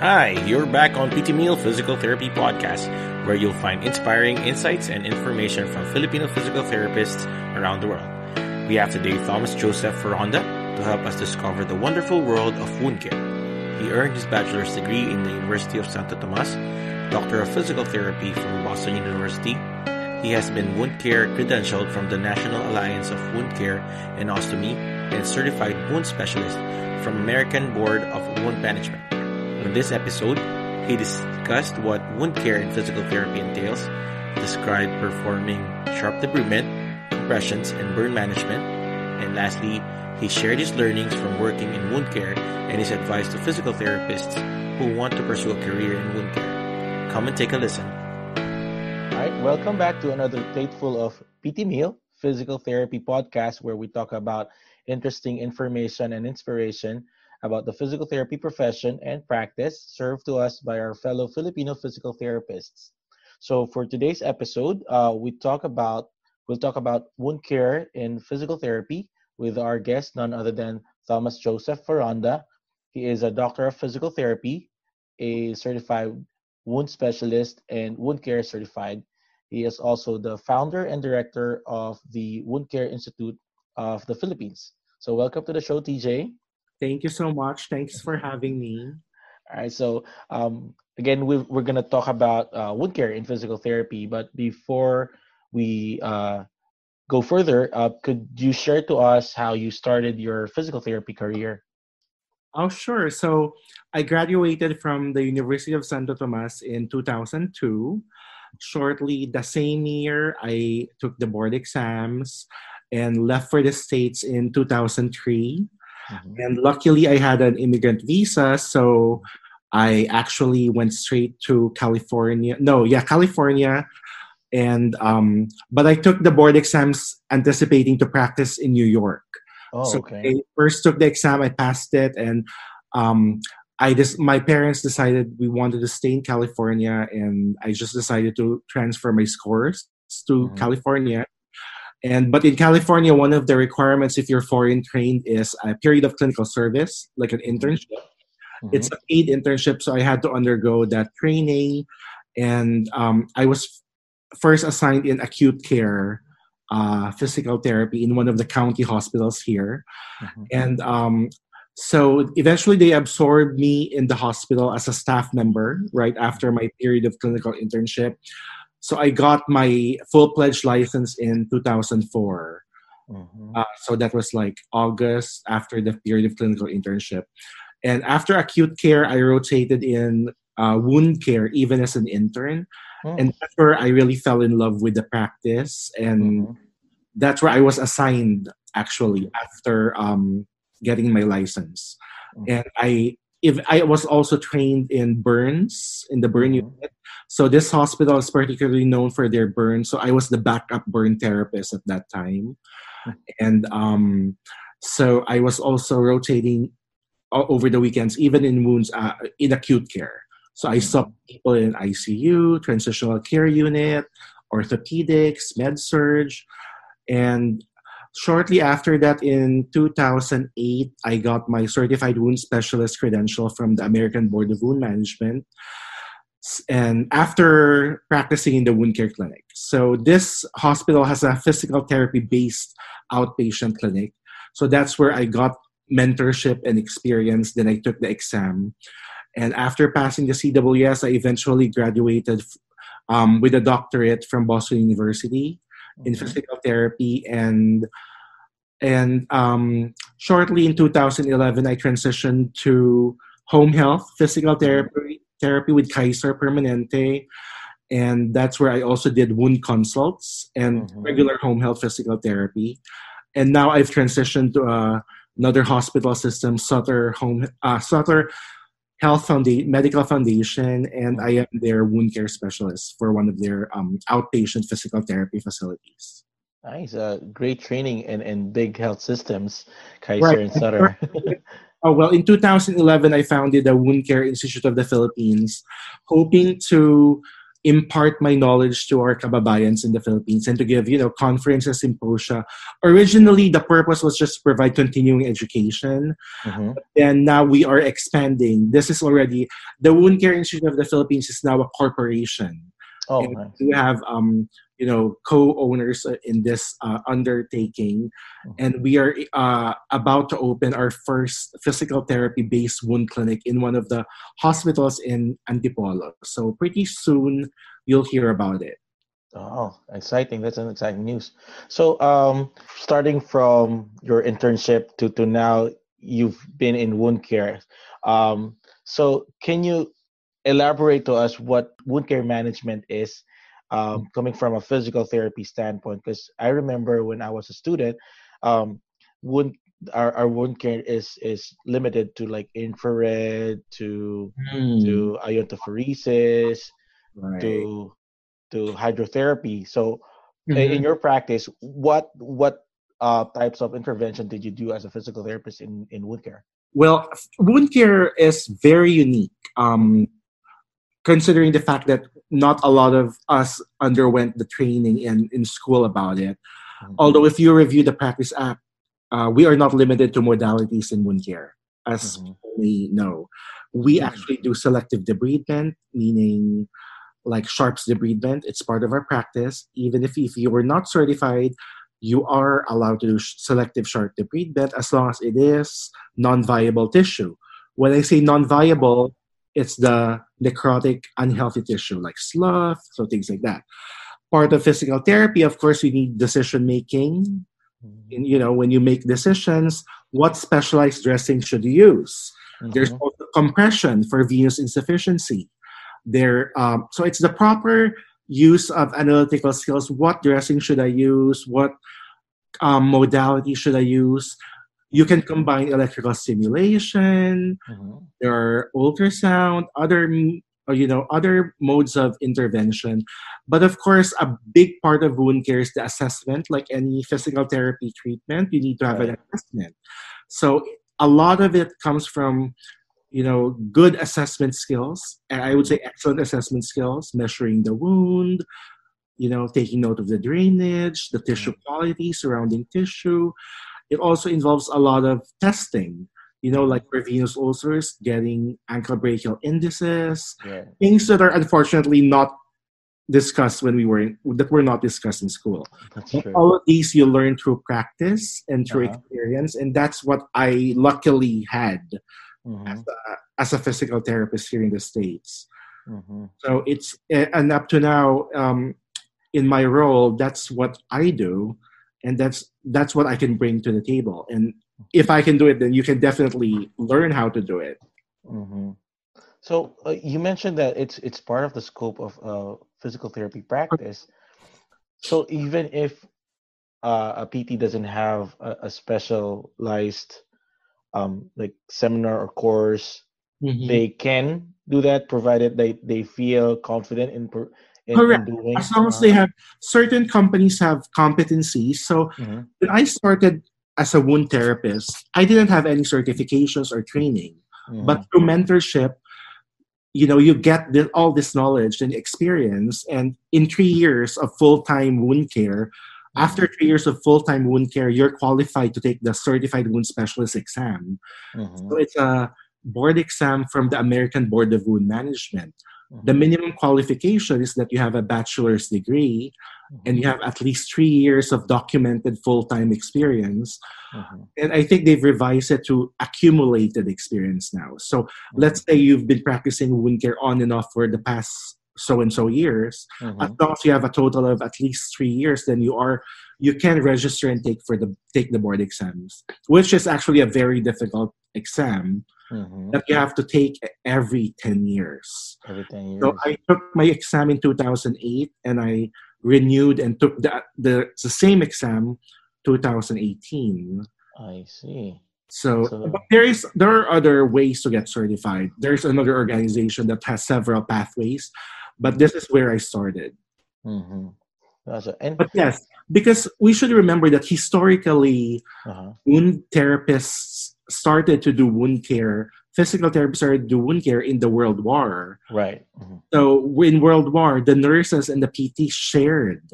Hi, you're back on PT Meal Physical Therapy Podcast, where you'll find inspiring insights and information from Filipino physical therapists around the world. We have today Thomas Joseph Ferronda to help us discover the wonderful world of wound care. He earned his bachelor's degree in the University of Santo Tomas, Doctor of Physical Therapy from Boston University. He has been wound care credentialed from the National Alliance of Wound Care and Ostomy and certified wound specialist from American Board of Wound Management. In this episode, he discussed what wound care and physical therapy entails, described performing sharp debridement, compressions, and burn management, and lastly, he shared his learnings from working in wound care and his advice to physical therapists who want to pursue a career in wound care. Come and take a listen. All right, welcome back to another plateful of PT Meal, Physical Therapy Podcast, where we talk about interesting information and inspiration about the physical therapy profession and practice served to us by our fellow Filipino physical therapists. So for today's episode, uh, we talk about we'll talk about wound care in physical therapy with our guest, none other than Thomas Joseph Ferronda. He is a doctor of physical therapy, a certified wound specialist, and wound care certified. He is also the founder and director of the Wound Care Institute of the Philippines. So welcome to the show, TJ. Thank you so much. Thanks for having me. All right. So um, again, we, we're going to talk about uh, wound care in physical therapy. But before we uh, go further, uh, could you share to us how you started your physical therapy career? Oh, sure. So I graduated from the University of Santo Tomas in 2002. Shortly the same year, I took the board exams and left for the States in 2003. Mm-hmm. And luckily, I had an immigrant visa, so I actually went straight to California. No, yeah, California. And um, but I took the board exams anticipating to practice in New York. Oh, so okay. I first took the exam, I passed it, and um, I just my parents decided we wanted to stay in California, and I just decided to transfer my scores to mm-hmm. California. And but in California, one of the requirements if you're foreign trained is a period of clinical service, like an internship. Mm-hmm. It's a paid internship, so I had to undergo that training, and um, I was first assigned in acute care uh, physical therapy in one of the county hospitals here, mm-hmm. and um, so eventually they absorbed me in the hospital as a staff member right after my period of clinical internship so I got my full pledged license in 2004. Mm-hmm. Uh, so that was like August after the period of clinical internship. And after acute care, I rotated in uh, wound care even as an intern. Mm. And that's where I really fell in love with the practice. And mm-hmm. that's where I was assigned actually after um, getting my license. Mm-hmm. And I if I was also trained in burns in the burn mm-hmm. unit. So this hospital is particularly known for their burn. So I was the backup burn therapist at that time, and um, so I was also rotating over the weekends, even in wounds uh, in acute care. So I saw people in ICU, transitional care unit, orthopedics, med surg, and Shortly after that, in 2008, I got my certified wound specialist credential from the American Board of Wound Management. And after practicing in the wound care clinic. So, this hospital has a physical therapy based outpatient clinic. So, that's where I got mentorship and experience. Then I took the exam. And after passing the CWS, I eventually graduated um, with a doctorate from Boston University in physical therapy and and um, shortly in 2011 i transitioned to home health physical therapy therapy with kaiser permanente and that's where i also did wound consults and mm-hmm. regular home health physical therapy. And now i've transitioned to uh, another hospital system sutter home uh, sutter Health Foundation, Medical Foundation, and I am their wound care specialist for one of their um, outpatient physical therapy facilities. Nice, uh, great training in, in big health systems, Kaiser right. and Sutter. oh well, in 2011, I founded the Wound Care Institute of the Philippines, hoping to impart my knowledge to our kababayans in the Philippines and to give, you know, conferences, symposia. Originally, the purpose was just to provide continuing education. Mm-hmm. And now we are expanding. This is already, the Wound Care Institute of the Philippines is now a corporation. Oh, nice. We have, um, you know, co-owners in this uh, undertaking, mm-hmm. and we are uh, about to open our first physical therapy-based wound clinic in one of the hospitals in Antipolo. So pretty soon, you'll hear about it. Oh, exciting! That's an exciting news. So, um, starting from your internship to to now, you've been in wound care. Um, so, can you elaborate to us what wound care management is um, coming from a physical therapy standpoint because i remember when i was a student um, wound our, our wound care is is limited to like infrared to mm. to iontophoresis right. to to hydrotherapy so mm-hmm. in your practice what what uh, types of intervention did you do as a physical therapist in in wound care well wound care is very unique um, considering the fact that not a lot of us underwent the training in, in school about it. Mm-hmm. Although, if you review the Practice Act, uh, we are not limited to modalities in wound care, as mm-hmm. we know. We mm-hmm. actually do selective debridement, meaning like Sharp's debridement. It's part of our practice. Even if, if you were not certified, you are allowed to do selective sharp debridement as long as it is non-viable tissue. When I say non-viable, it's the necrotic unhealthy tissue like slough, so things like that. Part of physical therapy, of course, we need decision making. Mm-hmm. You know, when you make decisions, what specialized dressing should you use? Mm-hmm. There's also compression for venous insufficiency. There, um, so it's the proper use of analytical skills. What dressing should I use? What um, modality should I use? You can combine electrical stimulation mm-hmm. there are ultrasound other you know other modes of intervention but of course a big part of wound care is the assessment like any physical therapy treatment you need to have right. an assessment so a lot of it comes from you know good assessment skills and i would say excellent assessment skills measuring the wound you know taking note of the drainage the tissue mm-hmm. quality surrounding tissue it also involves a lot of testing you know, like for venous ulcers, getting ankle brachial indices, yeah. things that are unfortunately not discussed when we were in, that were not discussed in school. All of these you learn through practice and through uh-huh. experience, and that's what I luckily had mm-hmm. as, a, as, a, physical therapist here in the states. Mm-hmm. So it's and up to now, um, in my role, that's what I do and that's that's what i can bring to the table and if i can do it then you can definitely learn how to do it mm-hmm. so uh, you mentioned that it's it's part of the scope of uh, physical therapy practice so even if uh, a pt doesn't have a, a specialized um, like seminar or course mm-hmm. they can do that provided they, they feel confident in per, in, Correct. In doing, as long as they have certain companies have competencies. So mm-hmm. when I started as a wound therapist, I didn't have any certifications or training, mm-hmm. but through mentorship, you know, you get the, all this knowledge and experience, and in three years of full time wound care. After three years of full time wound care, you're qualified to take the certified wound specialist exam. Mm-hmm. So it's a board exam from the American Board of Wound Management the minimum qualification is that you have a bachelor's degree mm-hmm. and you have at least three years of documented full-time experience mm-hmm. and i think they've revised it to accumulated experience now so mm-hmm. let's say you've been practicing wound care on and off for the past so and so years mm-hmm. as long as you have a total of at least three years then you are you can register and take for the take the board exams which is actually a very difficult exam mm-hmm. that you have to take every 10 years. Every 10 years. So I took my exam in 2008 and I renewed and took the, the, the same exam 2018. I see. So, so there is there are other ways to get certified. There's another organization that has several pathways, but this is where I started. Mm-hmm. Gotcha. And but yes, because we should remember that historically, uh-huh. wound therapists started to do wound care physical therapists started to do wound care in the World War. Right. Mhm. So in World War, the nurses and the PT shared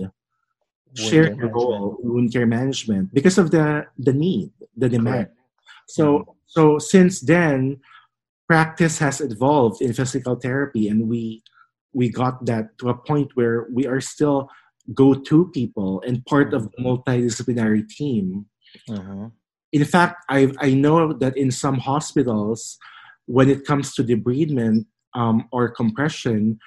shared care the role wound care management because of the the need, the demand. Correct. So so since then, practice has evolved in physical therapy, and we we got that to a point where we are still go-to people and part of the multidisciplinary team. Mhm. In fact, I I know that in some hospitals, when it comes to debridement um, or compression,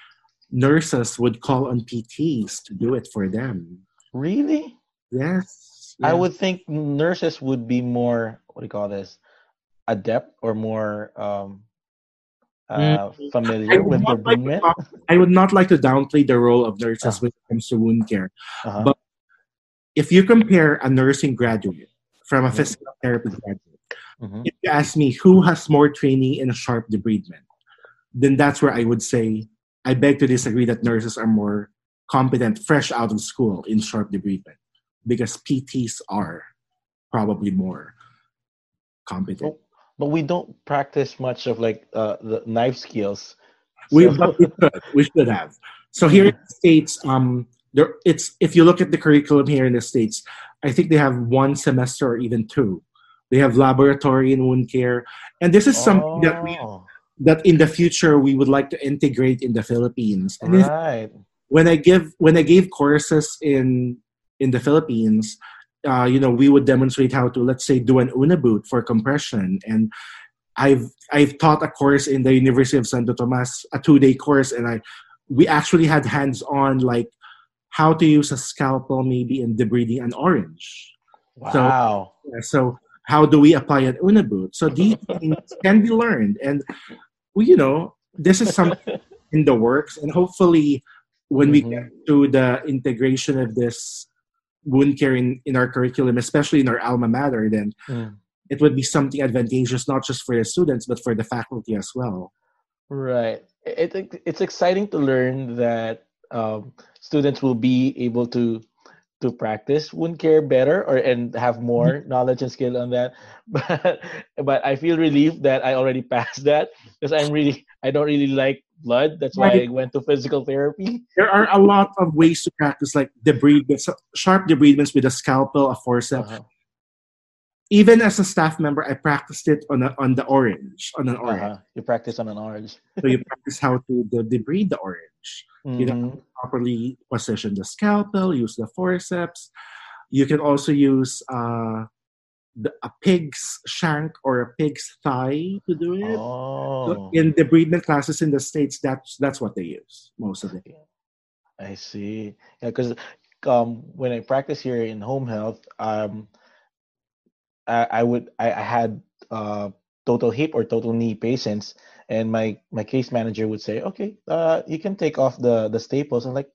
nurses would call on PTs to do it for them. Really? Yes, I would think nurses would be more what do you call this? Adept or more um uh Mm. I familiar with not like. I would not like to downplay the role of nurses Ah. when it comes to wound care. Uh-huh. But if you compare a nursing graduate from a Mhm. physical therapy graduate, Mhm. if you ask me who has more training in sharp debridement, then that's where I would say I beg to disagree that nurses are more competent fresh out of school in sharp debridement because PTs are probably more competent. But we don't practice much of like uh the knife skills. We, So- but we should. We should have. So here in the states, um, there it's if you look at the curriculum here in the states, I think they have one semester or even two. They have laboratory in wound care, and this is something that we Oh, that in the future we would like to integrate in the Philippines. And right. when I give when I gave courses in in the Philippines, uh, you know, we would demonstrate how to let's say do an Unna boot for compression, and I've I've taught a course in the University of Santo Tomas, a two day course, and I we actually had hands on like how to use a scalpel maybe in debriding an orange. So- Wow. Yeah, So how do we apply an Unna boot? So these things can be learned, and we, you know, this is something in the works, and hopefully, when we Mhm. get to the integration of this wound care in, in our curriculum, especially in our alma mater, then Mm. it would be something advantageous not just for the students but for the faculty as well. Right. It, it it's exciting to learn that um, students will be able to to practice wound care better or and have more knowledge and skill on that. But but I feel relieved that I already passed that because I'm really I don't really like blood. That's why I went to physical therapy. There are a lot of ways to practice, like debridements, sharp debridements with a scalpel, a forceps. Uh-huh. Even as a staff member, I practiced it on a, on the orange, on an orange. Uh-huh. You practice on an orange. So you practice how to de- debride the orange. You know, Mhm. properly position the scalpel, use the forceps. You can also use uh, the, a pig's shank or a pig's thigh to do it. Oh, In debridement classes in the states, that's that's what they use most of the time. I see. Yeah, because um, when I practice here in home health, um, I, I would I, I had uh, total hip or total knee patients, and my my case manager would say, "Okay, uh, you can take off the the staples." I'm like,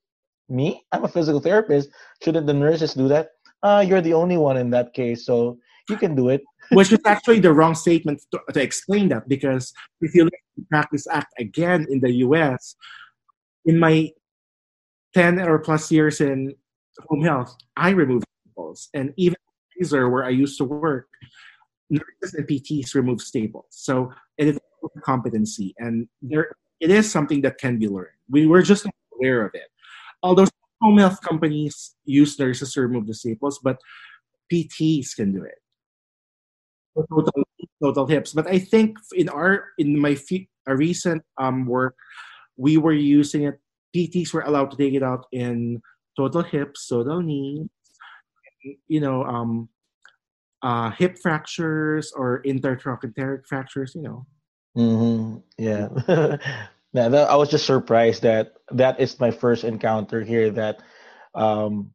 "Me? I'm a physical therapist. Shouldn't the nurses do that?" Uh, you're the only one in that case, so you can do it. Which is actually the wrong statement to, to explain that because if you look at the Practice Act again in the US, in my 10 or plus years in home health, I removed staples. And even Kaiser, where I used to work, nurses and PTs remove staples. So it is a competency. And there it is something that can be learned. We were just aware of it. Although some home health companies use nurses to remove the staples, but PTs can do it. Total, total hips, but I think in our in my fe- a recent um work, we were using it. PTs were allowed to take it out in total hips, total knees, you know, um, uh, hip fractures or intertrochanteric fractures. You know, hmm Yeah. yeah that, I was just surprised that that is my first encounter here that um,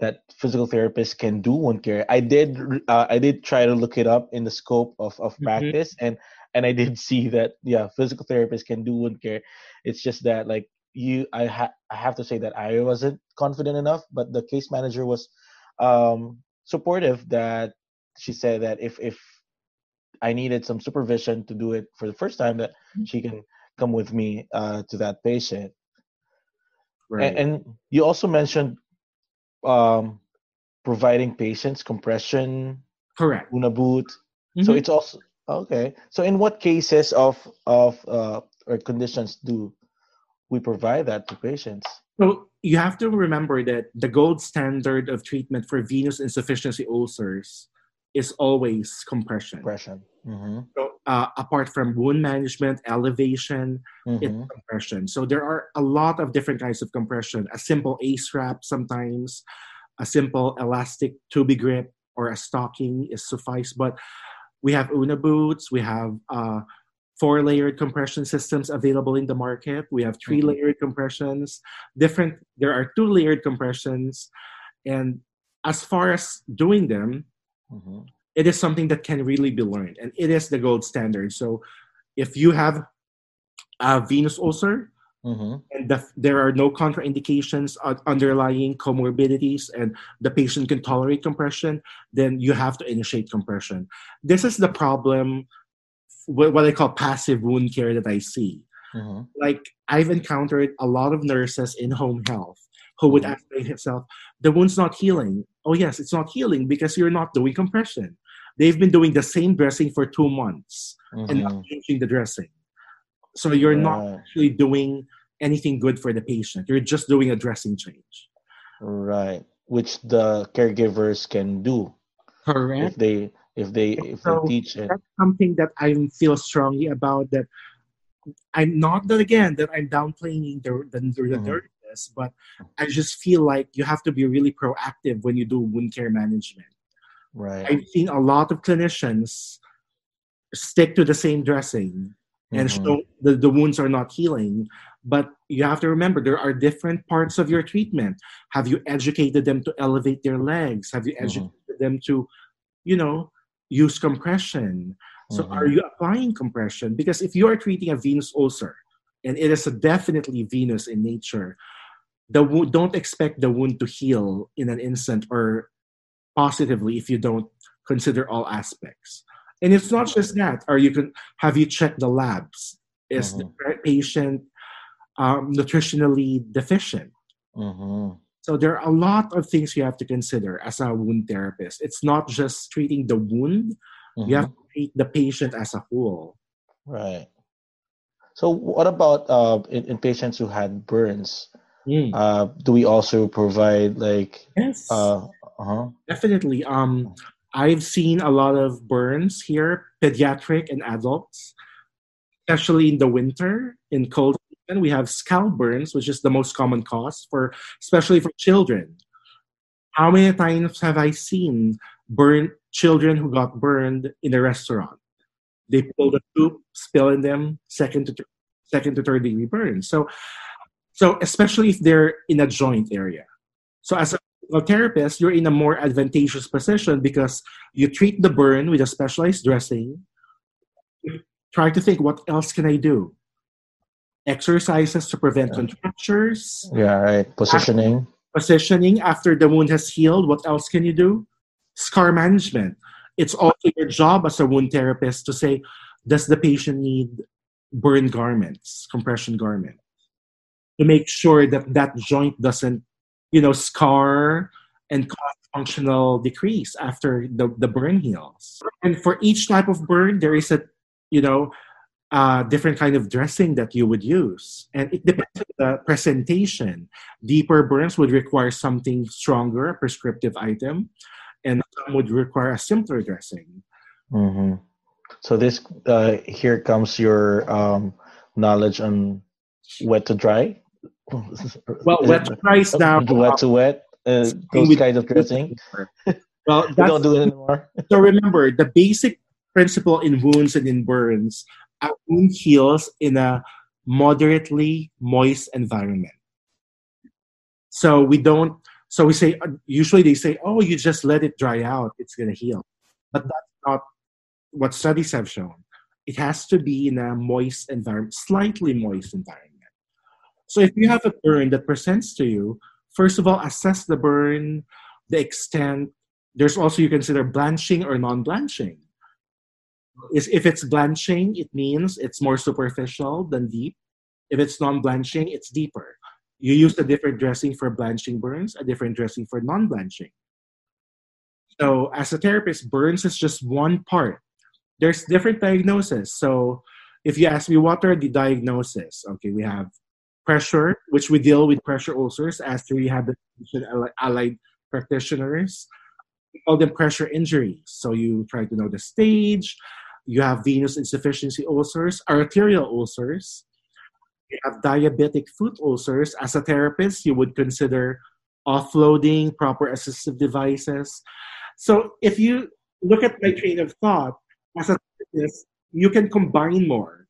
that physical therapists can do wound care. I did uh, I did try to look it up in the scope of, of Mhm. practice and and I did see that yeah physical therapists can do wound care. It's just that like you I ha- I have to say that I wasn't confident enough, but the case manager was um, supportive that she said that if if I needed some supervision to do it for the first time, that she can come with me uh, to that patient. right? And, and you also mentioned um, providing patients compression, Correct. Unna boot. So Mhm. it's also Okay. So in what cases of of uh, or conditions do we provide that to patients? So you have to remember that the gold standard of treatment for venous insufficiency ulcers is always compression. Compression. Mm-hmm. So, uh, apart from wound management, elevation, Mm-hmm. it's compression. So there are a lot of different kinds of compression. A simple ACE wrap sometimes, a simple elastic Tubigrip or a stocking is suffice. But we have Unna boots, we have uh, four layered compression systems available in the market. We have three layered compressions. Different. There are two layered compressions, and as far as doing them, Mm-hmm. it is something that can really be learned and it is the gold standard so if you have a venous ulcer Mm-hmm. and the, there are no contraindications underlying comorbidities and the patient can tolerate compression then you have to initiate compression this is the problem what, what i call passive wound care that i see Mm-hmm. like I've encountered a lot of nurses in home health who would Mhm. ask themselves, the wound's not healing. Oh yes, it's not healing because you're not doing compression. They've been doing the same dressing for two months and Mm-hmm. not changing the dressing. So you're not actually doing anything good for the patient. You're just doing a dressing change. Right. Which the caregivers can do Correct. if they if they if they teach it. That's something that I feel strongly about that I'm not that again that I'm downplaying the the, the Mhm. dirtiness, but I just feel like you have to be really proactive when you do wound care management. Right. I've seen a lot of clinicians stick to the same dressing and Mhm. show the, the wounds are not healing. But you have to remember there are different parts of your treatment. Have you educated them to elevate their legs? Have you Mhm. educated them to, you know, use compression? So Mhm. are you applying compression? Because if you are treating a venous ulcer, and it is a definitely venous in nature, the wound, don't expect the wound to heal in an instant or positively if you don't consider all aspects. And it's not just that. Are you can have you checked the labs? Is the patient um, nutritionally deficient? Mhm. So there are a lot of things you have to consider as a wound therapist. It's not just treating the wound; Mhm. you have to treat the patient as a whole. Right. So what about uh in, in patients who had burns? Mm. Uh, do we also provide like Yes, uh uh definitely. Um, I've seen a lot of burns here, pediatric and adults, especially in the winter in cold season. We have scald burns, which is the most common cause for, especially for children. How many times have I seen burn children who got burned in a restaurant? They pull the soup, spill in them, second to th- second to third degree burns. So, so especially if they're in a joint area. So as a physical therapist, you're in a more advantageous position because you treat the burn with a specialized dressing. Try to think, what else can I do? Exercises to prevent contractures, yeah right positioning positioning after the wound has healed. What else can you do? Scar management. It's also your job as a wound therapist to say, does the patient need burn garments, compression garments, to make sure that that joint doesn't, you know, scar and cause functional decrease after the, the burn heals. And for each type of burn, there is a, you know, uh, different kind of dressing that you would use. And it depends on the presentation. Deeper burns would require something stronger, a prescriptive item, and some would require a simpler dressing. hmm so this uh here comes your um knowledge on wet to dry Well, wet to dry is now wet to wet uh, those kind of dressing Well, we don't do it anymore so remember the basic principle in wounds and in burns. A wound heals in a moderately moist environment. So we don't. So we say usually they say, "Oh, you just let it dry out; it's gonna heal," but that's not what studies have shown. It has to be in a moist environment, slightly moist environment. So if you have a burn that presents to you, first of all, assess the burn, the extent. There's also you consider blanching or non-blanching. Is if it's blanching, it means it's more superficial than deep. If it's non-blanching, it's deeper. You use a different dressing for blanching burns, a different dressing for non-blanching. So as a therapist, burns is just one part there's different diagnoses. So if you ask me what are the diagnoses, okay, we have pressure, which we deal with pressure ulcers as the allied practitioners. We call them pressure injuries. So you try to know the stage. You have venous insufficiency ulcers, arterial ulcers. You have diabetic foot ulcers. As a therapist, you would consider offloading, proper assistive devices. So if you look at my train of thought, as a therapist, you can combine more.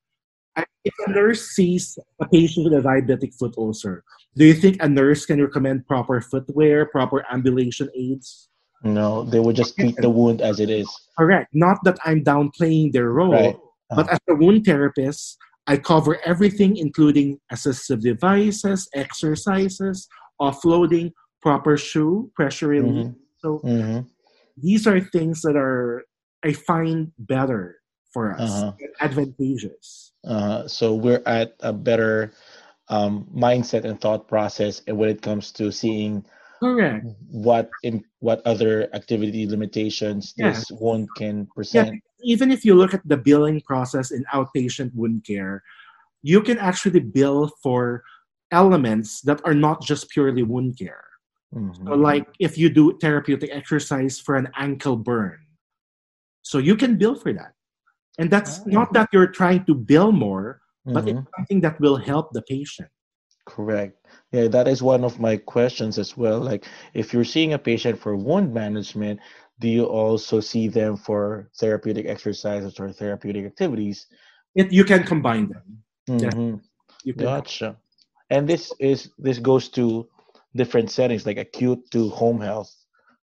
If a nurse sees a patient with a diabetic foot ulcer, do you think a nurse can recommend proper footwear, proper ambulation aids? No, they would just treat the wound as it is. Correct. Not that I'm downplaying their role, right. uh-huh. but as a wound therapist, I cover everything, including assistive devices, exercises, offloading, proper shoe, pressure relief. Mm-hmm. So mm-hmm. these are things that are I find better for us, uh-huh. advantageous. Uh, so we're at a better um, mindset and thought process when it comes to seeing correct what in what other activity limitations yeah. this wound can present. Yeah. Even if you look at the billing process in outpatient wound care, you can actually bill for elements that are not just purely wound care. Mm-hmm. So like if you do therapeutic exercise for an ankle burn, so you can bill for that. And that's oh. not that you're trying to bill more, but mm-hmm. it's something that will help the patient. Correct. Yeah, that is one of my questions as well. Like, if you're seeing a patient for wound management, do you also see them for therapeutic exercises or therapeutic activities? It, you can combine them. Mm-hmm. You can gotcha. And this is this goes to different settings, like acute to home health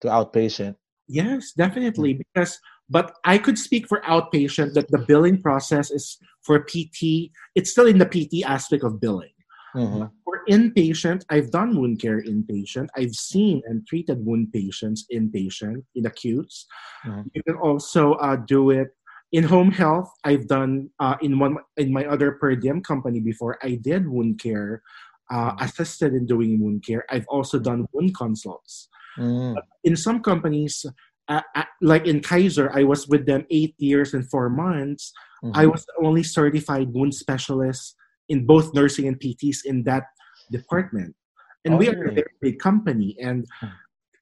to outpatient. Yes, definitely. Mm-hmm. Because but I could speak for outpatient that the billing process is for PT, it's still in the PT aspect of billing. Mm-hmm. For inpatient, I've done wound care inpatient. I've seen and treated wound patients inpatient in acutes. Mm-hmm. You can also uh, do it in home health. I've done uh, in one in my other per diem company before. I did wound care, uh, mm-hmm. assisted in doing wound care. I've also done wound consults. Mm. In some companies, uh, uh, like in Kaiser, I was with them eight years and four months. Mm-hmm. I was the only certified wound specialist in both nursing and PTs in that department. And oh, we are a very big company. And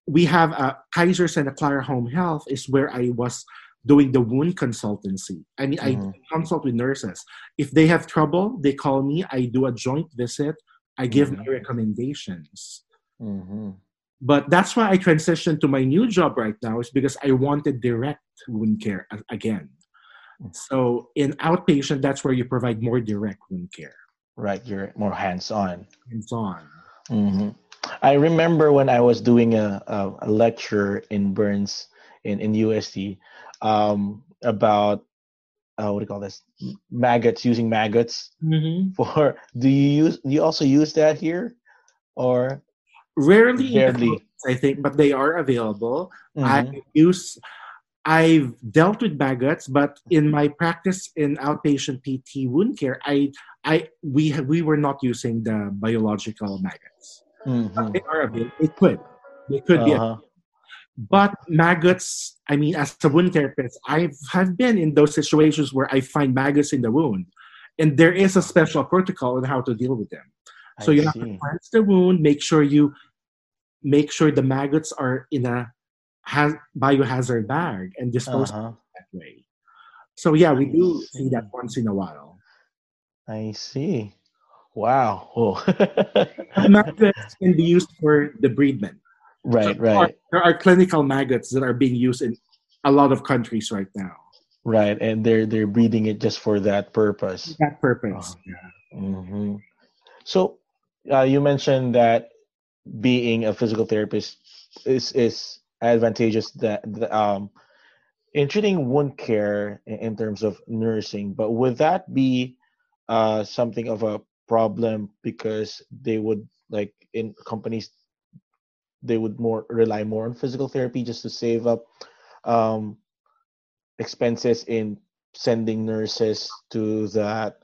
we have a Kaiser Santa Clara Home Health is where I was doing the wound consultancy. I mean, mm-hmm. I consult with nurses. If they have trouble, they call me. I do a joint visit. I give mm-hmm. my recommendations. Mm-hmm. But that's why I transitioned to my new job right now is because I wanted direct wound care again. So in outpatient, that's where you provide more direct wound care. Right, you're more hands-on. Hands-on. Mm-hmm. I remember when I was doing a, a, a lecture in Burns in, in UST um, about uh, what do you call this maggots using maggots mm-hmm. for do you use do you also use that here or Rarely, Rarely. I think, but they are available. Mm-hmm. I use I've dealt with maggots, but in my practice in outpatient PT wound care, I, I, we, we were not using the biological maggots. Mm-hmm. They are available. They could, they could uh-huh. be. But maggots, I mean, as a wound therapist, I have been in those situations where I find maggots in the wound, and there is a special protocol on how to deal with them. So I you see. have to cleanse the wound, make sure you make sure the maggots are in a has, biohazard bag and dispose uh-huh. that way. So yeah, we do see. see that once in a while. I see. Wow. Oh. maggots can be used for debridement. Right, so right. There are, there are clinical maggots that are being used in a lot of countries right now. Right, and they're they're breeding it just for that purpose. That purpose. Oh. Yeah. Mm-hmm. So uh, you mentioned that being a physical therapist is is advantageous that, um in treating wound care in, terms of nursing but would that be uh something of a problem because they would like in companies they would more rely more on physical therapy just to save up um expenses in sending nurses to that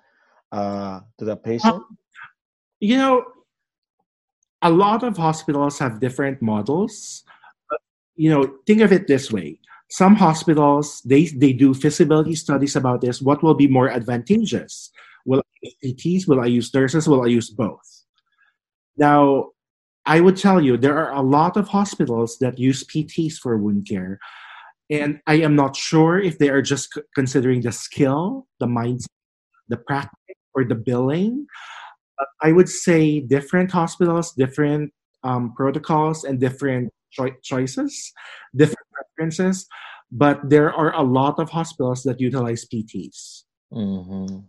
uh to that patient you know, a lot of hospitals have different models. You know, think of it this way some hospitals they they do feasibility studies about this. What will be more advantageous? Will I use PTs? Will I use nurses? Will I use both? Now, I would tell you there are a lot of hospitals that use PTs for wound care, and I am not sure if they are just considering the skill, the mindset, the practice, or the billing. But I would say different hospitals, different um, protocols, and different choi- choices, different preferences. But there are a lot of hospitals that utilize PTs. Mm-hmm.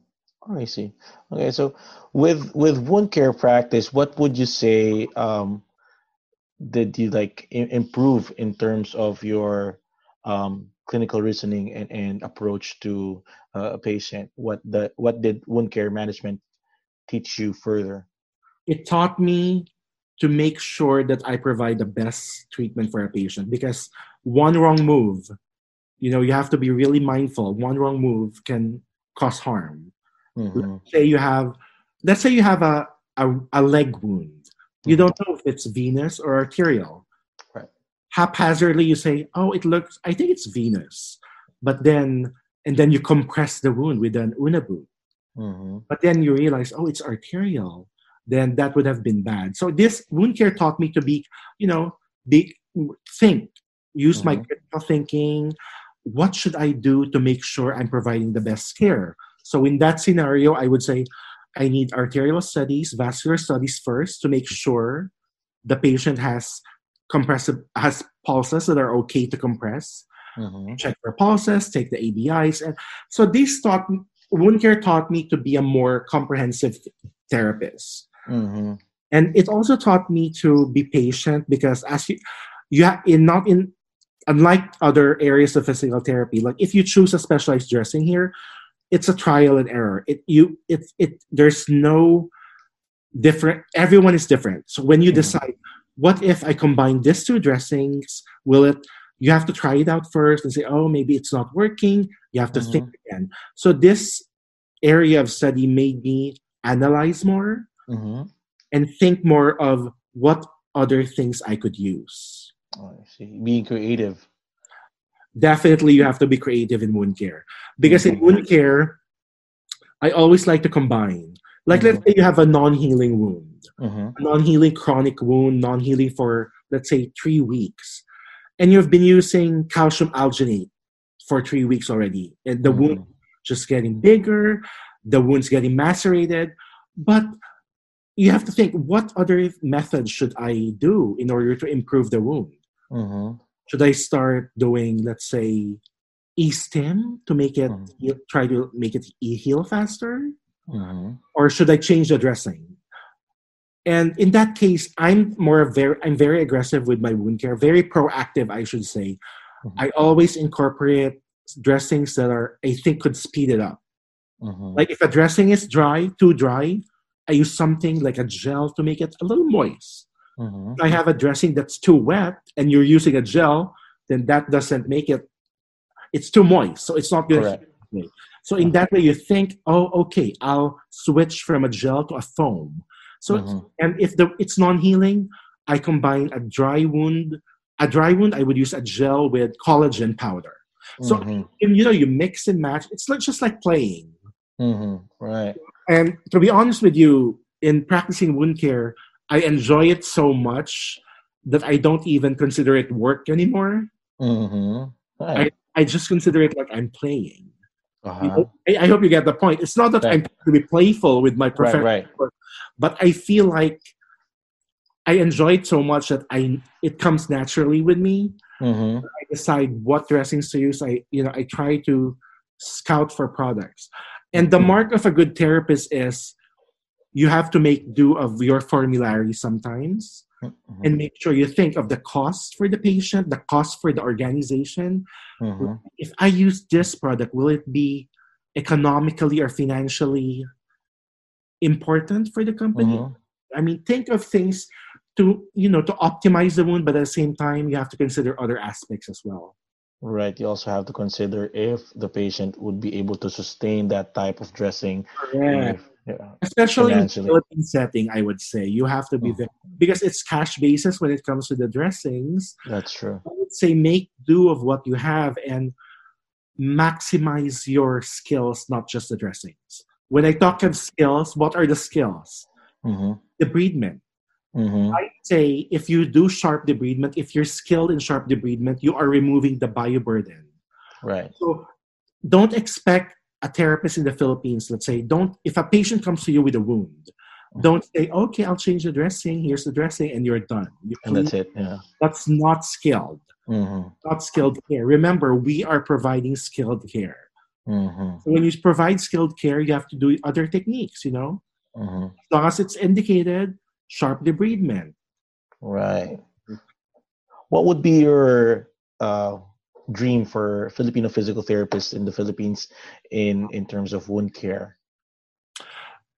Oh, I see. Okay, so with with wound care practice, what would you say um, did you like i- improve in terms of your um, clinical reasoning and, and approach to uh, a patient? What the what did wound care management teach you further? It taught me to make sure that I provide the best treatment for a patient because one wrong move, you know, you have to be really mindful. One wrong move can cause harm. Mhm, Say you have, let's say you have a, a, a leg wound. You don't know if it's venous or arterial. Right. Haphazardly, you say, "Oh, it looks. I think it's venous," but then and then you compress the wound with an Unna boot. mhm, But then you realize, oh, it's arterial. Then that would have been bad. So this wound care taught me to be, you know, be think, use my Mhm. critical thinking. What should I do to make sure I'm providing the best care? So in that scenario, I would say I need arterial studies, vascular studies first to make sure the patient has compressive has pulses that are okay to compress mhm, check for pulses, take the ABIs. And so this taught wound care taught me to be a more comprehensive therapist. Mhm, And it also taught me to be patient because as you you have in not in unlike other areas of physical therapy, like if you choose a specialized dressing here, it's a trial and error. It you it it there's no different everyone is different. So when you Mhm. decide what if I combine these two dressings, will it you have to try it out first and say, oh, maybe it's not working. You have to think again. So this area of study made me analyze more mhm. and think more of what other things I could use. Oh, I see. Being creative. Definitely, you have to be creative in wound care because in Mhm. wound care, I always like to combine. Like, let's Mhm. say you have a non-healing wound, Mhm, a non-healing chronic wound, non-healing for let's say three weeks, and you've been using calcium alginate for three weeks already, and the wound mhm, just getting bigger, the wound's getting macerated. But you have to think what other methods should I do in order to improve the wound? mhm, Should I start doing, let's say, e-stim to make it Mhm. heal, try to make it heal faster? mhm, Or should I change the dressing? And in that case, I'm more very I'm very aggressive with my wound care, very proactive, I should say. I always incorporate dressings that are I think could speed it up. Like if a dressing is dry, too dry, I use something like a gel to make it a little moist. Mhm, If I have a dressing that's too wet and you're using a gel, then that doesn't make it. It's too moist, so it's not good. Correct. So in that way, you think, oh, okay, I'll switch from a gel to a foam. So Mhm, and if the it's non-healing, I combine a dry wound. A dry wound, I would use a gel with collagen powder. So mhm, you know, you mix and match. It's like just like playing. mhm. Right. And to be honest with you, in practicing wound care, I enjoy it so much that I don't even consider it work anymore. Mhm. Right. I just consider it like I'm playing. Uh-huh. know, I, I hope you get the point. It's not that I'm trying to be playful with my Right. profession, Right. but I feel like I enjoy it so much that I it comes naturally with me. Mhm, I decide what dressings to use. I you know I try to scout for products, and the mark of a good therapist is you have to make do of your formulary sometimes mhm, and make sure you think of the cost for the patient, the cost for the organization. mhm. If I use this product, will it be economically or financially important for the company? Mhm. I mean, think of things to you know to optimize the wound, but at the same time, you have to consider other aspects as well. Right. You also have to consider if the patient would be able to sustain that type of dressing. Yeah. If, yeah. Especially in the Philippine setting, I would say you have to be Mhm. very because it's cash basis when it comes to the dressings. That's true. I would say make do of what you have and maximize your skills, not just the dressings. When I talk of skills, what are the skills? Mm-hmm. Debridement. Mm-hmm. I say if you do sharp debridement, if you're skilled in sharp debridement, you are removing the bioburden. Right. So don't expect a therapist in the Philippines, let's say, don't if a patient comes to you with a wound, don't say, okay, I'll change the dressing, here's the dressing, and you're done. You And that's it. Yeah. That's not skilled. Mm-hmm. Not skilled care. Remember, we are providing skilled care. Mm-hmm. So when you provide skilled care, you have to do other techniques, you know? Mm-hmm. As long as it's indicated, sharp debridement. Right. What would be your uh, dream for Filipino physical therapists in the Philippines in in terms of wound care?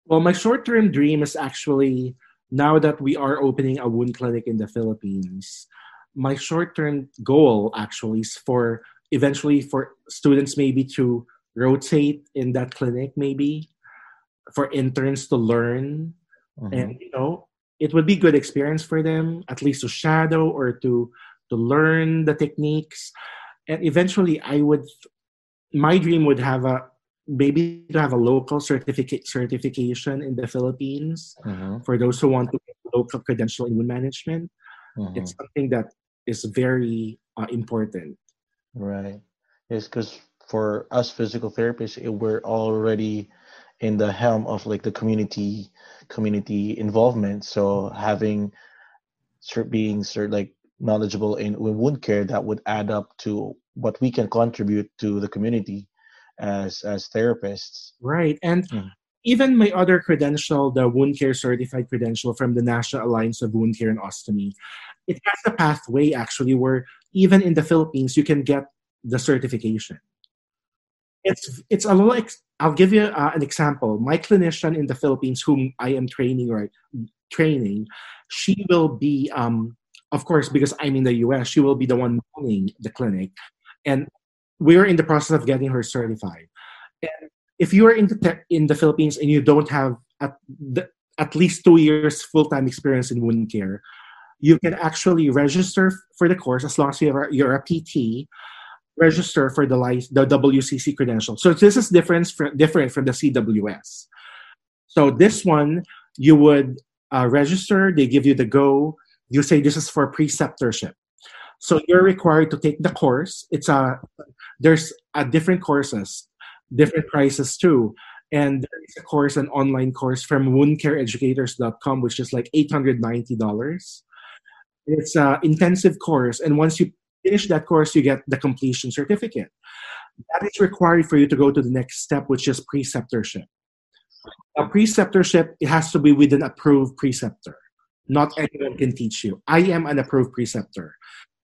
Well, my short term dream is actually now that we are opening a wound clinic in the Philippines, my short term goal actually is for eventually for students maybe to rotate in that clinic, maybe for interns to learn. Mhm. And, you know, it would be good experience for them, at least to shadow or to to learn the techniques. And eventually, I would, my dream would have a maybe to have a local certificate certification in the Philippines Mhm. for those who want to get local credential in wound management. Mhm. It's something that is very uh, important. Right. Yes, because for us physical therapists, eh, we're already in the helm of like the community community involvement. So having being cert like knowledgeable in in wound care that would add up to what we can contribute to the community as as therapists. Right. And Mm. even my other credential, the wound care certified credential from the National Alliance of Wound Care and Ostomy, it has a pathway actually where even in the Philippines you can get the certification. It's it's a little. Ex- I'll give you uh, an example. My clinician in the Philippines, whom I am training right training, she will be, um, of course, because I'm in the U.S. She will be the one running the clinic, and we're in the process of getting her certified. And if you are in the te- in the Philippines and you don't have at, the, at least two years full time experience in wound care, you can actually register for the course as long as you're, you're a PT. Register for the the WCC credential. So this is different from, different from the CWS. So this one you would uh, register. They give you the go. You say this is for preceptorship. So you're required to take the course. It's a there's a different courses, different prices too. And there is a course, an online course from woundcareeducators.com, which is like $890. It's an intensive course. And once you finish that course, you get the completion certificate. That is required for you to go to the next step, which is preceptorship. A preceptorship, it has to be with an approved preceptor. Not anyone can teach you. I am an approved preceptor.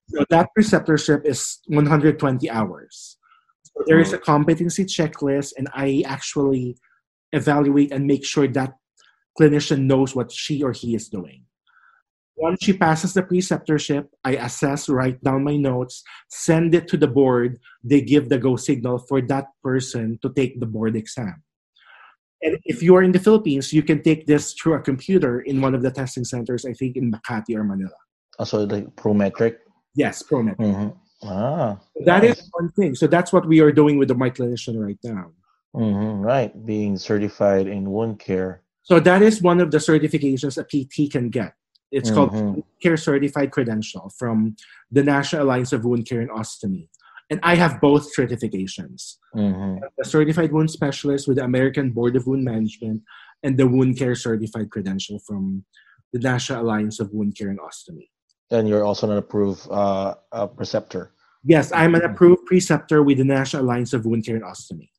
So that preceptorship is 120 hours. So there is a competency checklist, and I actually evaluate and make sure that clinician knows what she or he is doing. Once she passes the preceptorship, I assess, write down my notes, send it to the board. They give the go signal for that person to take the board exam. And if you are in the Philippines, you can take this through a computer in one of the testing centers, I think in Makati or Manila. Also like Prometric. Yes, ProMed. Mm-hmm. Ah. That is nice. one thing. So that's what we are doing with the my clinician right now. Mhm, Right, being certified in wound care. So that is one of the certifications a PT can get. It's called Mhm. Wound Care Certified Credential from the National Alliance of Wound Care and Ostomy. And I have both certifications. hmm The Certified Wound Specialist with the American Board of Wound Management and the Wound Care Certified Credential from the National Alliance of Wound Care and Ostomy. And you're also an approved uh, uh, preceptor. Yes, I'm an approved preceptor with the National Alliance of Wound Care and Ostomy.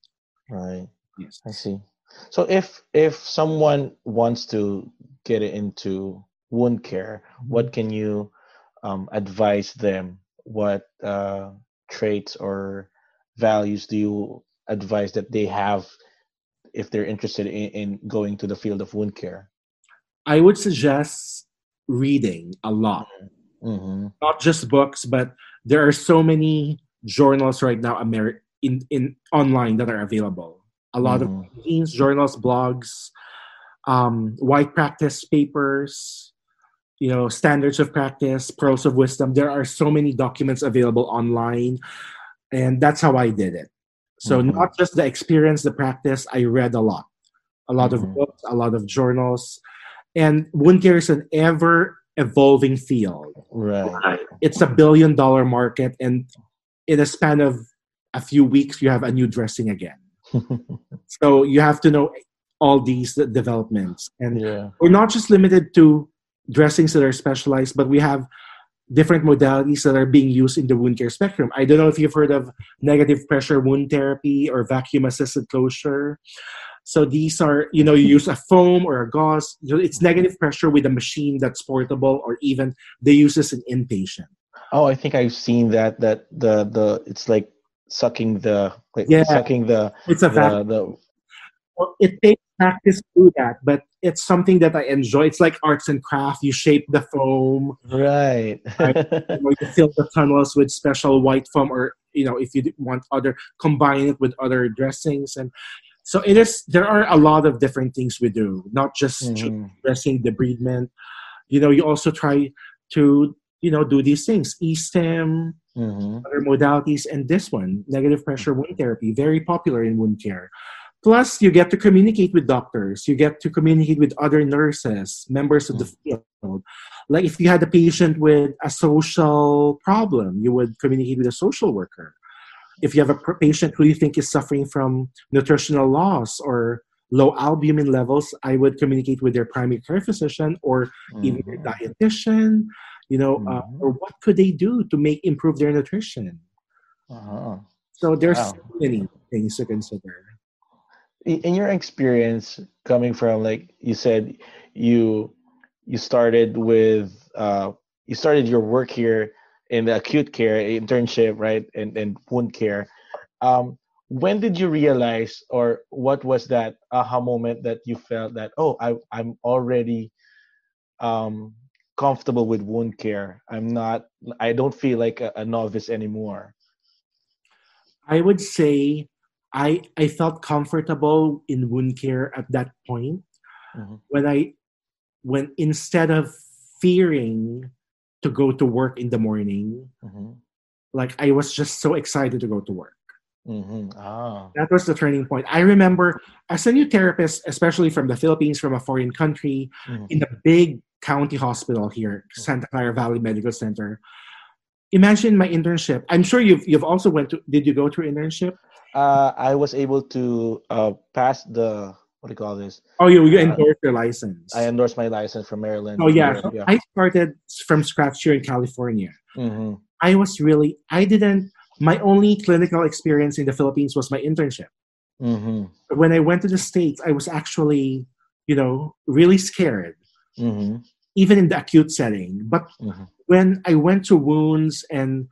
Right. Yes. I see. So if if someone wants to get it into wound care, what can you um, advise them? What uh, traits or values do you advise that they have if they're interested in, in going to the field of wound care? I would suggest reading a lot. Mm-hmm. not just books, but there are so many journals right now Ameri- in, in online that are available. A lot Mhm. of magazines, journals, blogs, um, white practice papers. You know standards of practice pearls of wisdom there are so many documents available online and that's how i did it so Mhm. not just the experience the practice i read a lot a lot Mhm. of books a lot of journals and wound care is an ever evolving field Right. it's a billion dollar market and in a span of a few weeks you have a new dressing again so you have to know all these developments and yeah. we're not just limited to dressings that are specialized, but we have different modalities that are being used in the wound care spectrum. I don't know if you've heard of negative pressure wound therapy or vacuum assisted closure. So these are, you know, you use a foam or a gauze. It's negative pressure with a machine that's portable, or even they use this in inpatient. Oh, I think I've seen that. That the the it's like sucking the like Yeah. sucking the It's a vacuum. the, it takes practice do that, but it's something that I enjoy. It's like arts and craft. You shape the foam, right. you, know, you fill the tunnels with special white foam, or you know, if you want other, combine it with other dressings, and so it is. There are a lot of different things we do, not just Mhm. dressing, debridement. You know, you also try to you know do these things, e-stim, Mhm. other modalities, and this one, negative pressure wound therapy, very popular in wound care. Plus, you get to communicate with doctors. You get to communicate with other nurses, members of the field. Like if you had a patient with a social problem, you would communicate with a social worker. If you have a patient who you think is suffering from nutritional loss or low albumin levels, I would communicate with their primary care physician or even their Mhm. dietitian. You know, uh, Mhm. or what could they do to make improve their nutrition? Uh-huh. So there's Wow. so many things to consider. In your experience coming from like you said you you started with uh you started your work here in the acute care internship right and and wound care. Um when did you realize or what was that aha moment that you felt that oh i i'm already um comfortable with wound care. I'm not i don't feel like a, a novice anymore I would say I I felt comfortable in wound care at that point Mhm. when I when instead of fearing to go to work in the morning, Mhm. like I was just so excited to go to work. Mhm. ah That was the turning point. I remember as a new therapist, especially from the Philippines, from a foreign country, Mhm. in the big county hospital here, Santa Clara Valley Medical Center. Imagine my internship. I'm sure you've you've also went to. Did you go through internship? Uh, I was able to uh, pass the what do you call this? Oh, you you Uh, endorsed your license. I endorsed my license from Maryland. Oh yeah, so yeah. I started from scratch here in California. Mhm. I was really I didn't. My only clinical experience in the Philippines was my internship. Mhm. When I went to the states, I was actually, you know, really scared, Mhm. even in the acute setting. But Mhm. when I went to wounds and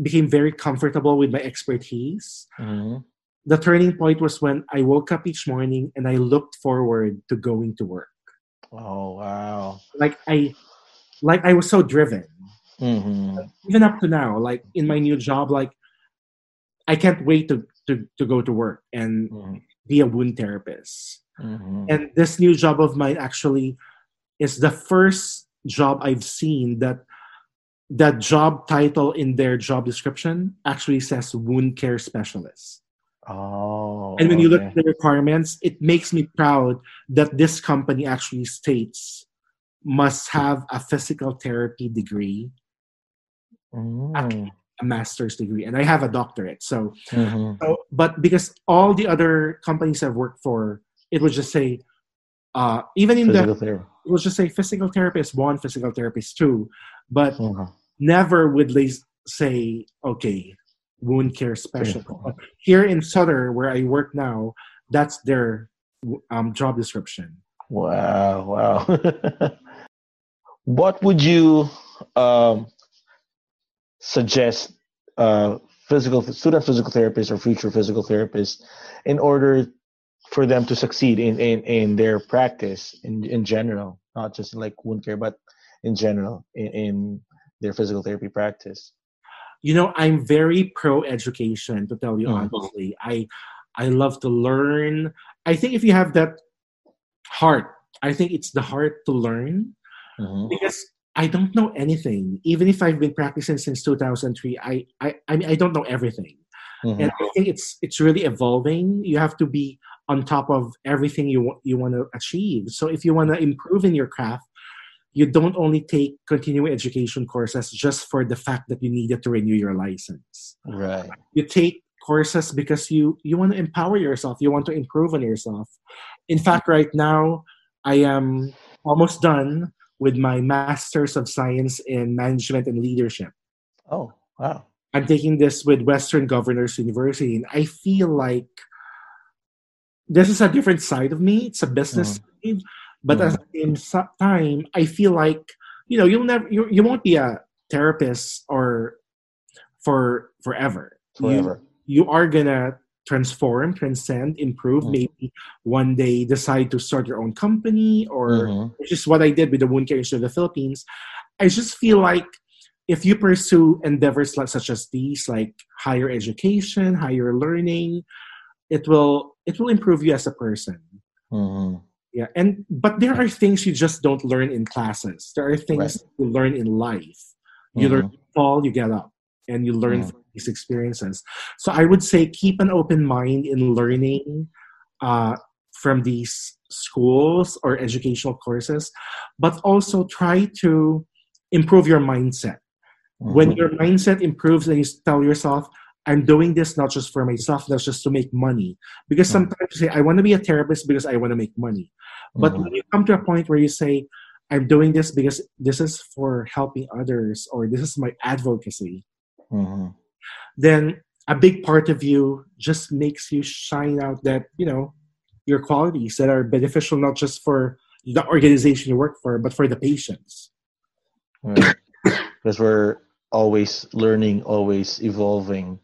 became very comfortable with my expertise, Mhm. the turning point was when I woke up each morning and I looked forward to going to work. Oh wow. Like I, like I was so driven. Mhm. Even up to now, like in my new job, like I can't wait to to, to go to work and Mhm. be a wound therapist. Mhm. And this new job of mine actually is the first job I've seen that that job title in their job description actually says wound care specialist. Oh. And when you look at the requirements, it makes me proud that this company actually states must have a physical therapy degree, Mm. a master's degree, and I have a doctorate. So, Mhm. so but because all the other companies I've worked for, it would just say, uh, even in Physical the therapy. it will just say physical therapist one, physical therapist two, but Mhm. Never would they say, okay, wound care specialist. But Here in Sutter, where I work now, that's their um, job description. Wow, wow. what would you um, suggest uh, physical student physical therapists or future physical therapists in order for them to succeed in, in, in their practice in, in general, not just like wound care, but in general in, in their physical therapy practice? You know, I'm very pro education, to tell you Mhm. honestly. I I love to learn. I think if you have that heart, I think it's the heart to learn. Mhm. because I don't know anything. Even if I've been practicing since 2003, I I I, mean, I don't know everything. Mhm. and I think it's it's really evolving. You have to be on top of everything you want you want to achieve. So if you want to improve in your craft, you don't only take continuing education courses just for the fact that you needed to renew your license. Right. You take courses because you you want to empower yourself. You want to improve on yourself. In fact, right now I am almost done with my Masters of Science in Management and Leadership. Oh, wow. I'm taking this with Western Governors University, and I feel like this is a different side of me. It's a business mm. side, but at the same time, I feel like you know you'll never you, you won't be a therapist or for forever. You- Forever. You, are gonna transform, transcend, improve. Mhm. Maybe one day decide to start your own company, or Mhm. which is what I did with the Wound Care Institute of the Philippines. I just feel like if you pursue endeavors like, such as these, like higher education, higher learning, it will it will improve you as a person. Mhm. Yeah, and but there are things you just don't learn in classes. There are things you learn in life. You learn Mhm. fall, you get up, and you learn Mhm. from these experiences. So I would say keep an open mind in learning uh, from these schools or educational courses, but also try to improve your mindset. When Mhm. your mindset improves and you tell yourself, I'm doing this not just for myself, not just to make money. Because Mhm. sometimes you say, I want to be a therapist because I want to make money. But Mhm. when you come to a point where you say, I'm doing this because this is for helping others or this is my advocacy, Mhm. then a big part of you just makes you shine out that, you know, your qualities that are beneficial not just for the organization you work for, but for the patients. Right. Because we're always learning, always evolving.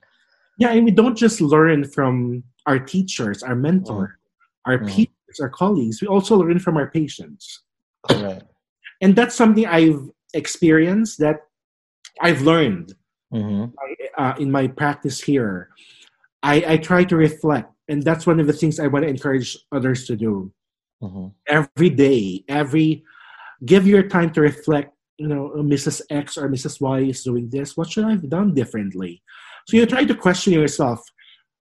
Yeah, and we don't just learn from our teachers, our mentor, our Mhm. peers, our colleagues. We also learn from our patients. Correct. And that's something I've experienced that I've learned hmm uh, in my practice here. I, I try to reflect, and that's one of the things I want to encourage others to do. hmm Every day, every give your time to reflect. You know, Mrs. X or Mrs. Y is doing this. What should I have done differently? So you try to question yourself.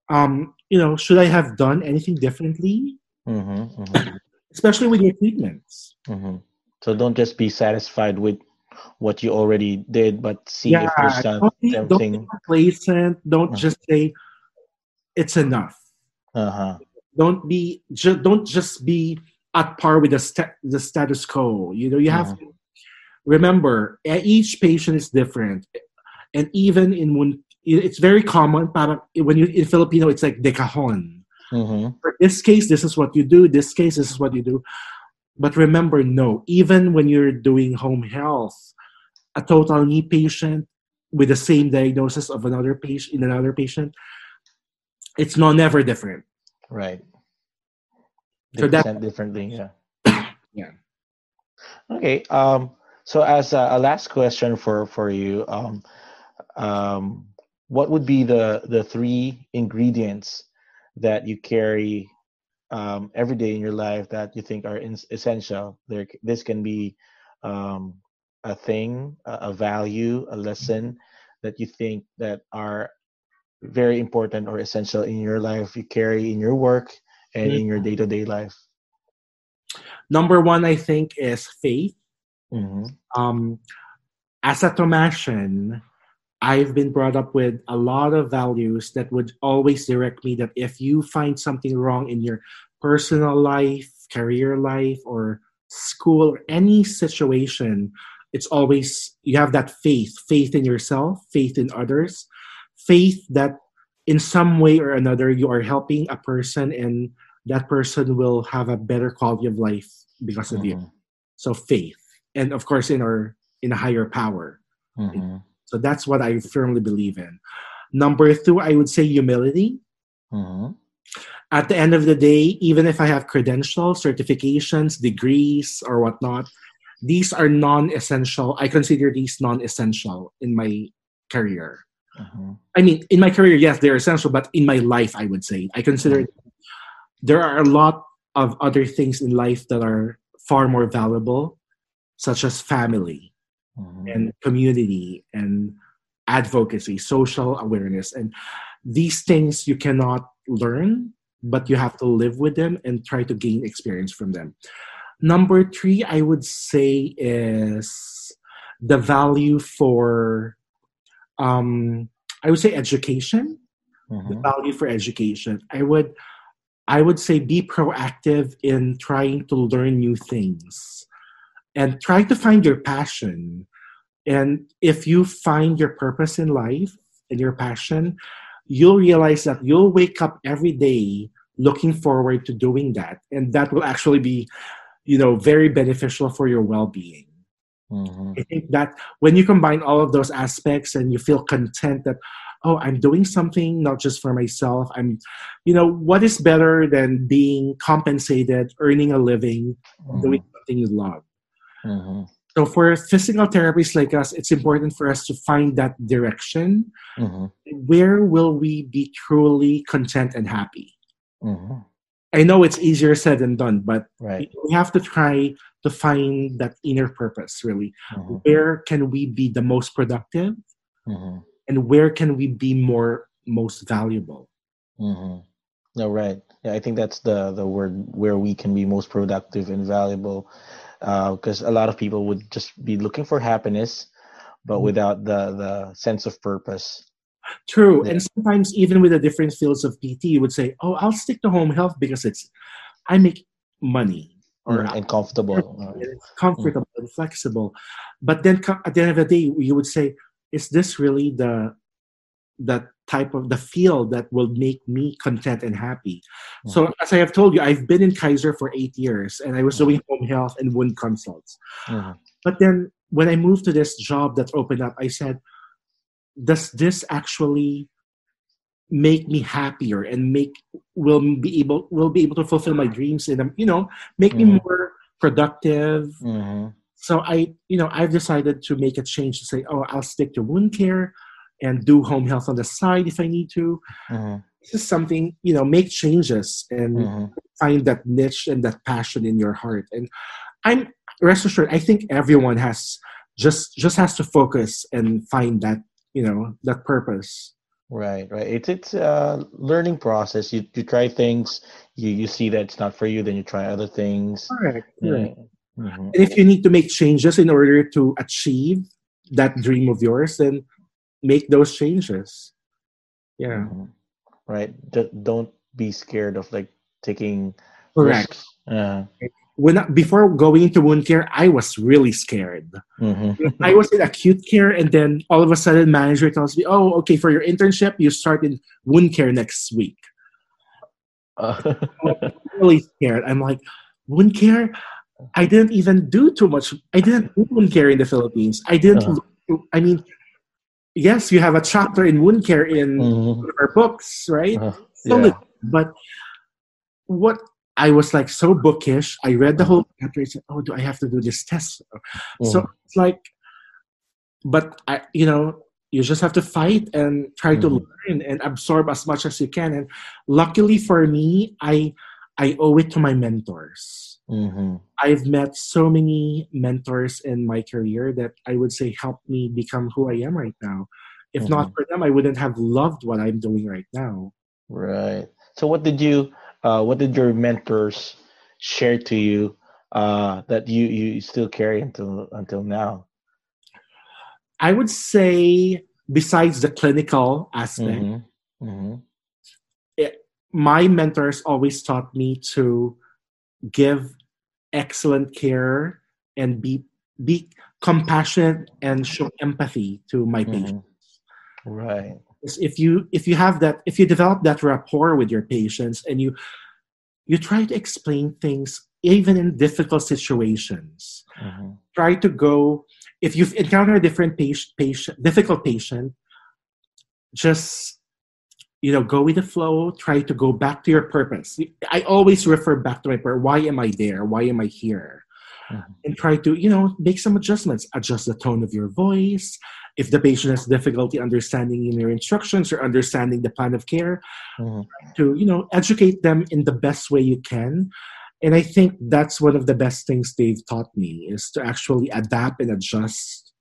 Um, you know, should I have done anything differently? hmm hmm Especially with your treatments. hmm So don't just be satisfied with what you already did, but see if there's some- don't be, don't be something. complacent. Don't Mhm. just say it's enough. Uh-huh. don't be ju- don't just be at par with the sta- the status quo you know you have to remember eh, each patient is different and even in when it's very common parang when you in filipino it's like de cajon hmm for this case this is what you do this case this is what you do but remember no even when you're doing home health a total knee patient with the same diagnosis of another patient in another patient it's not never different Right. So that- present differently. Yeah. Yeah. Okay. Um. So as a, a last question for for you, um, um, what would be the the three ingredients that you carry um, every day in your life that you think are in, essential? There, this can be um, a thing, a, a value, a lesson that you think that are very important or essential in your life. You carry in your work and in your day to day life. number one i think is faith hmm um, as a Thomasian, I've been brought up with a lot of values that would always direct me that if you find something wrong in your personal life, career life, or school, or any situation, it's always you have that faith faith in yourself, faith in others, faith that in some way or another you are helping a person and that person will have a better quality of life because of you. Mhm. So faith, and of course, in our in a higher power. Mhm. So that's what I firmly believe in. Number two, I would say humility. Mhm. At the end of the day, even if I have credentials, certifications, degrees, or whatnot, these are non-essential. I consider these non-essential in my career. Mhm. I mean, in my career, yes, they're essential, but in my life, I would say I consider there are a lot of other things in life that are far more valuable such as family Mhm. and community and advocacy, social awareness. And these things you cannot learn, but you have to live with them and try to gain experience from them. Number three, I would say, is the value for, um, I would say, education. The Mhm. value for education. I would, I would say, be proactive in trying to learn new things, and try to find your passion. And if you find your purpose in life and your passion, you'll realize that you'll wake up every day looking forward to doing that, and that will actually be, you know, very beneficial for your well-being. Mhm. I think that when you combine all of those aspects and you feel content that, oh, I'm doing something not just for myself. I'm, you know, what is better than being compensated, earning a living, doing something you love? Mhm. So for physical therapists like us, it's important for us to find that direction. Mhm. Where will we be truly content and happy? Mhm. I know it's easier said than done, but Right. we have to try to find that inner purpose really. Mhm. Where can we be the most productive? Mhm. and where can we be more most valuable Mm-hmm. No, right. Yeah, I think that's the the word where we can be most productive and valuable, because a lot of people would just be looking for happiness, but Mhm. without the the sense of purpose. true Yeah. and sometimes even with the different fields of pt you would say oh i'll stick to home health because it's i make money or Mm, and comfortable. Uh, it's comfortable and flexible but then at the end of the day you would say is this really the the type of the field that will make me content and happy so as i have told you i've been in kaiser for eight years and i was doing home health and wound consults mhm. But then when I moved to this job that opened up, I said, does this actually make me happier and make will be able will be able to fulfill my dreams and you know make me Mhm. more productive Mhm. so i you know i've decided to make a change to say oh i'll stick to wound care and do home health on the side if i need to Mhm. this is something you know make changes and Mhm. find that niche and that passion in your heart and i'm rest assured i think everyone has just just has to focus and find that you know that purpose Right, right. It's it's a learning process. You you try things, you you see that it's not for you, then you try other things. correct Yeah. Mhm. and if you need to make changes in order to achieve that dream of yours then make those changes yeah Mhm. Right. D- don't be scared of like taking correct risks. Yeah. when I- before going into wound care i was really scared Mhm. I was in acute care, and then all of a sudden, manager tells me, "Oh, okay, for your internship, you start in wound care next week." Uh, Really scared. I'm like, wound care? I didn't even do too much. I didn't do wound care in the Philippines. I didn't. Uh-huh. I mean, yes, you have a chapter in wound care in Mhm. one of our books, right? Uh, So yeah. but what I was like so bookish. I read the whole chapter. I said, "Oh, do I have to do this test?" So Mhm. it's like, but I, you know, you just have to fight and try to Mhm. learn and absorb as much as you can. And luckily for me, I, I owe it to my mentors. Mhm. I've met so many mentors in my career that I would say helped me become who I am right now. If not Mhm. for them, I wouldn't have loved what I'm doing right now. Right. So what did you uh what did your mentors share to you uh that you you still carry until until now? I would say, besides the clinical aspect, Mhm. Mhm. my mentors always taught me to give excellent care and be be compassionate and show empathy to my patients. Mhm. Right. If you if you have that if you develop that rapport with your patients and you you try to explain things even in difficult situations. Mhm. Try to go if you've encountered a different patient, patient difficult patient, just you know go with the flow try to go back to your purpose i always refer back to my purpose why am i there why am i here Mhm. and try to you know make some adjustments adjust the tone of your voice if the patient has difficulty understanding your instructions or understanding the plan of care Mhm. to you know educate them in the best way you can and I think that's one of the best things they've taught me is to actually adapt and adjust.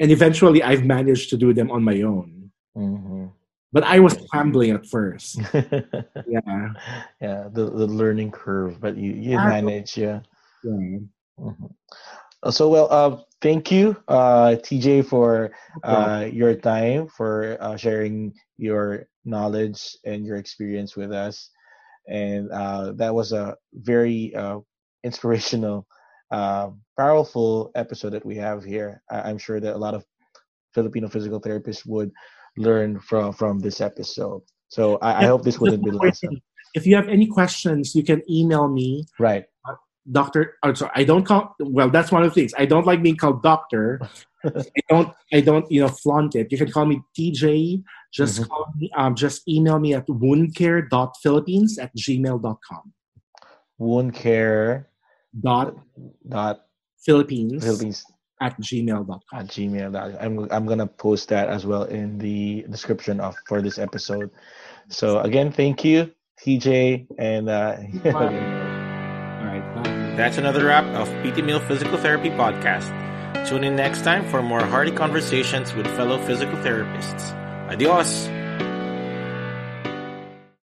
And eventually, I've managed to do them on my own. Mm-hmm. But I was scrambling at first. yeah, yeah, the, the learning curve, but you you Ah, manage, yeah. Yeah. Mhm. Uh, So well, uh, thank you, uh, TJ, for uh, your time, for uh, sharing your knowledge and your experience with us, and uh, that was a very uh, inspirational, uh, powerful episode that we have here. I- I'm sure that a lot of Filipino physical therapists would learn from from this episode. So I, I hope this wouldn't be last. wait. If you have any questions, you can email me Right. doctor oh, sorry i don't call well that's one of the things i don't like being called doctor i don't i don't you know flaunt it you can call me tj just Mhm. call me um just email me at woundcare.philippines at gmail.com Wound care dot dot philippines, Philippines at gmail.com at gmail. I'm I'm gonna post that as well in the description of for this episode. So again, thank you, TJ, and uh, all right bye. That's another wrap of PT Meal Physical Therapy Podcast. Tune in next time for more hearty conversations with fellow physical therapists. Adios!